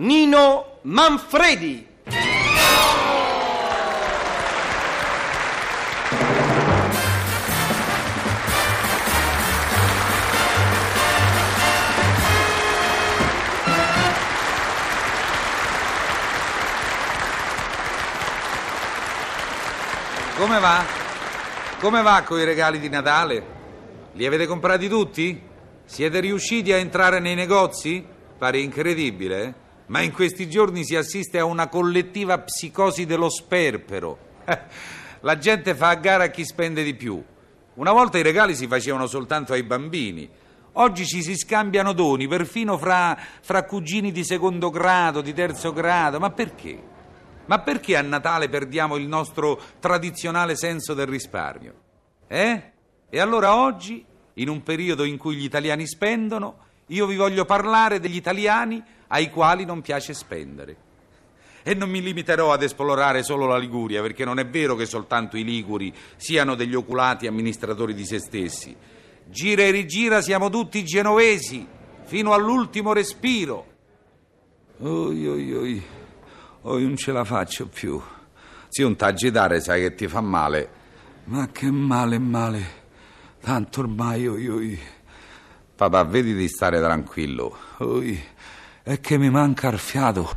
Nino Manfredi. Come va? Come va con i regali di Natale? Li avete comprati tutti? Siete riusciti a entrare nei negozi? Pare incredibile, eh? Ma in questi giorni si assiste a una collettiva psicosi dello sperpero. La gente fa a gara a chi spende di più. Una volta i regali si facevano soltanto ai bambini. Oggi ci si scambiano doni, perfino fra, fra cugini di secondo grado, di terzo grado. Ma perché? Ma perché a Natale perdiamo il nostro tradizionale senso del risparmio? Eh? E allora oggi, in un periodo in cui gli italiani spendono, io vi voglio parlare degli italiani ai quali non piace spendere. E non mi limiterò ad esplorare solo la Liguria, perché non è vero che soltanto i liguri siano degli oculati amministratori di se stessi. Gira e rigira siamo tutti genovesi, fino all'ultimo respiro. Oi, oi, oi. Oh, non ce la faccio più. Sì, un t'agitare sai che ti fa male. Ma che male, male. Tanto ormai, oi, oi. Papà, vedi di stare tranquillo. Oi, è che mi manca il fiato.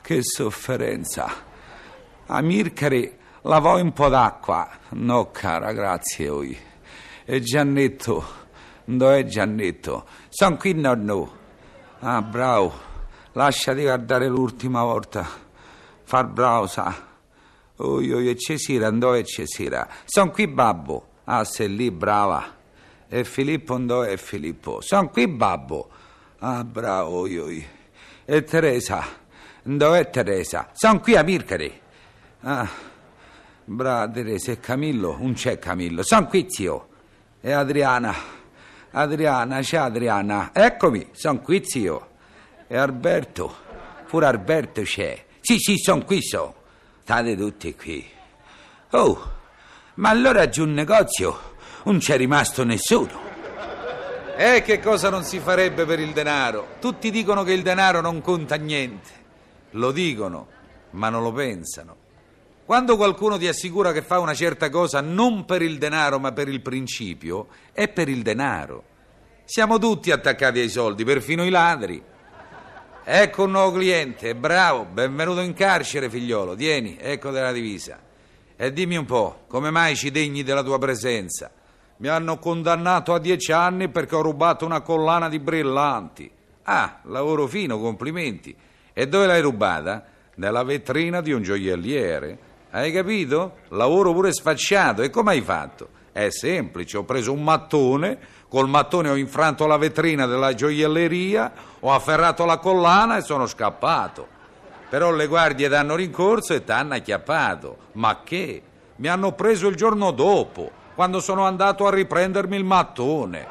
Che sofferenza. A Mircare lavò un po' d'acqua. No, cara, grazie, oi. E Giannetto, dov'è Giannetto? Sono qui, nonno. Ah, bravo. Lasciati guardare l'ultima volta far bravo, sa. Oi, oi, e Cesira, dove è Cesira? Sono qui, babbo. Ah, sei lì, brava. E Filippo, dove è Filippo? Sono qui, babbo. Ah, bravo, oi. E Teresa? Dove è Teresa? Sono qui a Mircare. Ah, brava Teresa. E Camillo? Non c'è Camillo. Sono qui, zio. E Adriana? Adriana, c'è Adriana. Eccomi, sono qui, zio. E Alberto? Pure Alberto c'è. Sì, sì, sono qui, so. State tutti qui. Oh, ma allora giù un negozio non c'è rimasto nessuno. E che cosa non si farebbe per il denaro? Tutti dicono che il denaro non conta niente. Lo dicono, ma non lo pensano. Quando qualcuno ti assicura che fa una certa cosa non per il denaro ma per il principio, è per il denaro. Siamo tutti attaccati ai soldi, perfino i ladri. Ecco un nuovo cliente, bravo, benvenuto in carcere, figliolo. Tieni, ecco della divisa. E dimmi un po', come mai ci degni della tua presenza? Mi hanno condannato a dieci anni perché ho rubato una collana di brillanti. Ah, lavoro fino, complimenti. E dove l'hai rubata? Nella vetrina di un gioielliere. Hai capito? Lavoro pure sfacciato. E come hai fatto? È semplice, ho preso un mattone, col mattone ho infranto la vetrina della gioielleria, ho afferrato la collana e sono scappato. Però le guardie danno rincorso e t'hanno acchiappato. Ma che? Mi hanno preso il giorno dopo, quando sono andato a riprendermi il mattone.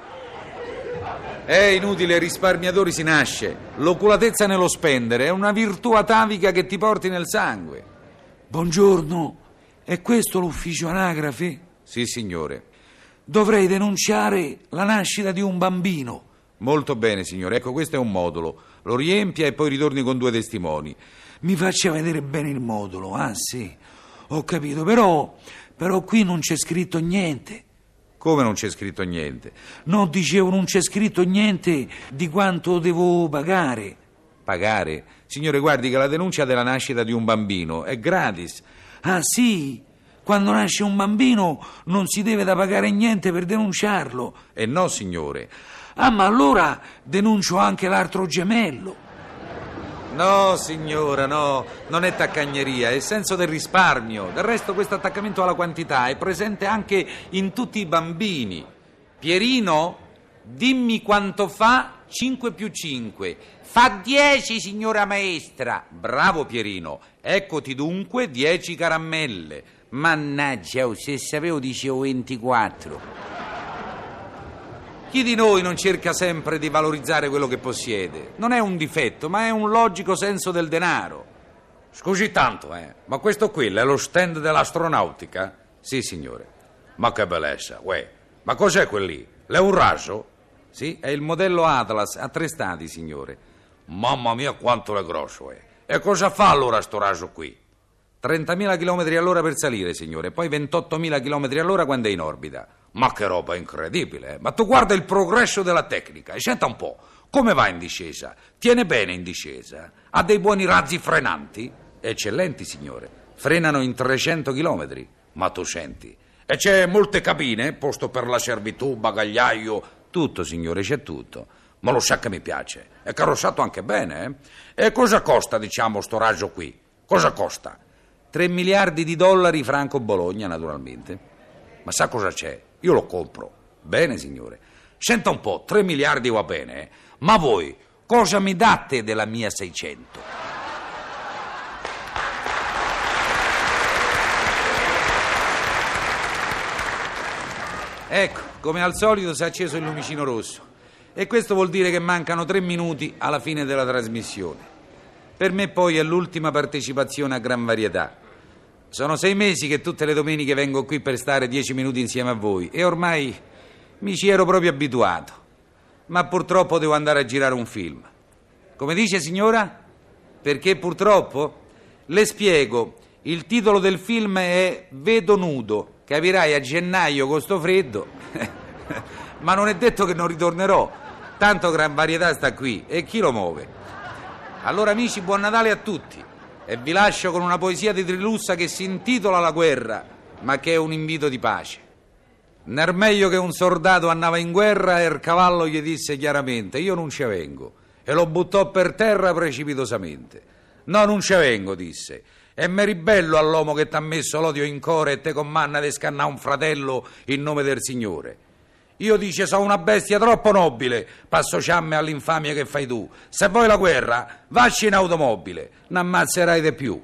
È inutile, risparmiatori si nasce. L'oculatezza nello spendere è una virtù atavica che ti porti nel sangue. Buongiorno, è questo l'ufficio anagrafe? Sì, signore. Dovrei denunciare la nascita di un bambino. Molto bene, signore. Ecco, questo è un modulo. Lo riempia e poi ritorni con due testimoni. Mi faccia vedere bene il modulo, ah sì. Ho capito, però, però qui non c'è scritto niente. Come non c'è scritto niente? No, dicevo, non c'è scritto niente di quanto devo pagare. Pagare? Signore, guardi che la denuncia della nascita di un bambino è gratis. Ah sì? Quando nasce un bambino non si deve da pagare niente per denunciarlo. E no, signore. Ah, ma allora denuncio anche l'altro gemello. No, signora, no, non è taccagneria, è senso del risparmio. Del resto questo attaccamento alla quantità è presente anche in tutti i bambini. Pierino, dimmi quanto fa 5 più 5. Fa 10, signora maestra. Bravo Pierino, eccoti dunque 10 caramelle. Mannaggia, se sapevo dicevo 24. Chi di noi non cerca sempre di valorizzare quello che possiede? Non è un difetto, ma è un logico senso del denaro. Scusi tanto, eh, ma questo qui è lo stand dell'astronautica? Sì, signore. Ma che bellezza, uè. Ma cos'è quel lì? L'è un raso? Sì, è il modello Atlas a tre stati, signore. Mamma mia, quanto le grosso è. E cosa fa allora sto raggio qui? 30.000 km all'ora per salire, signore, poi 28.000 km all'ora quando è in orbita. Ma che roba incredibile, eh? Ma tu guarda il progresso della tecnica e senta un po', come va in discesa? Tiene bene in discesa? Ha dei buoni razzi frenanti? Eccellenti, signore. Frenano in 300 km. Ma tu senti. E c'è molte cabine, posto per la servitù, bagagliaio. Tutto, signore, c'è tutto. Ma lo sa che mi piace. È carrozzato anche bene, eh? E cosa costa, diciamo, sto raggio qui? Cosa costa? 3 miliardi di dollari franco Bologna, naturalmente. Ma sa cosa c'è? Io lo compro. Bene, signore. Senta un po', 3 miliardi va bene, eh? Ma voi cosa mi date della mia 600? Ecco, come al solito si è acceso il lumicino rosso. E questo vuol dire che mancano tre minuti alla fine della trasmissione. Per me poi è l'ultima partecipazione a Gran Varietà. Sono sei mesi che tutte le domeniche vengo qui per stare dieci minuti insieme a voi e ormai mi ci ero proprio abituato. Ma purtroppo devo andare a girare un film. Come dice signora? Perché purtroppo? Le spiego. Il titolo del film è Vedo nudo. Capirai a gennaio con sto freddo. Ma non è detto che non ritornerò. Tanto gran varietà sta qui. E chi lo muove? Allora amici, buon Natale a tutti. E vi lascio con una poesia di Trilussa che si intitola La guerra, ma che è un invito di pace. Nel meglio che un soldato andava in guerra e il cavallo gli disse chiaramente io non ci vengo e lo buttò per terra precipitosamente. No, non ci vengo, disse. E mi ribello all'uomo che t'ha messo l'odio in cuore e te commanna di scannare un fratello in nome del Signore. Io dice sono una bestia troppo nobile, passo ciamme all'infamia che fai tu. Se vuoi la guerra, vasci in automobile, n'ammazzerai di più.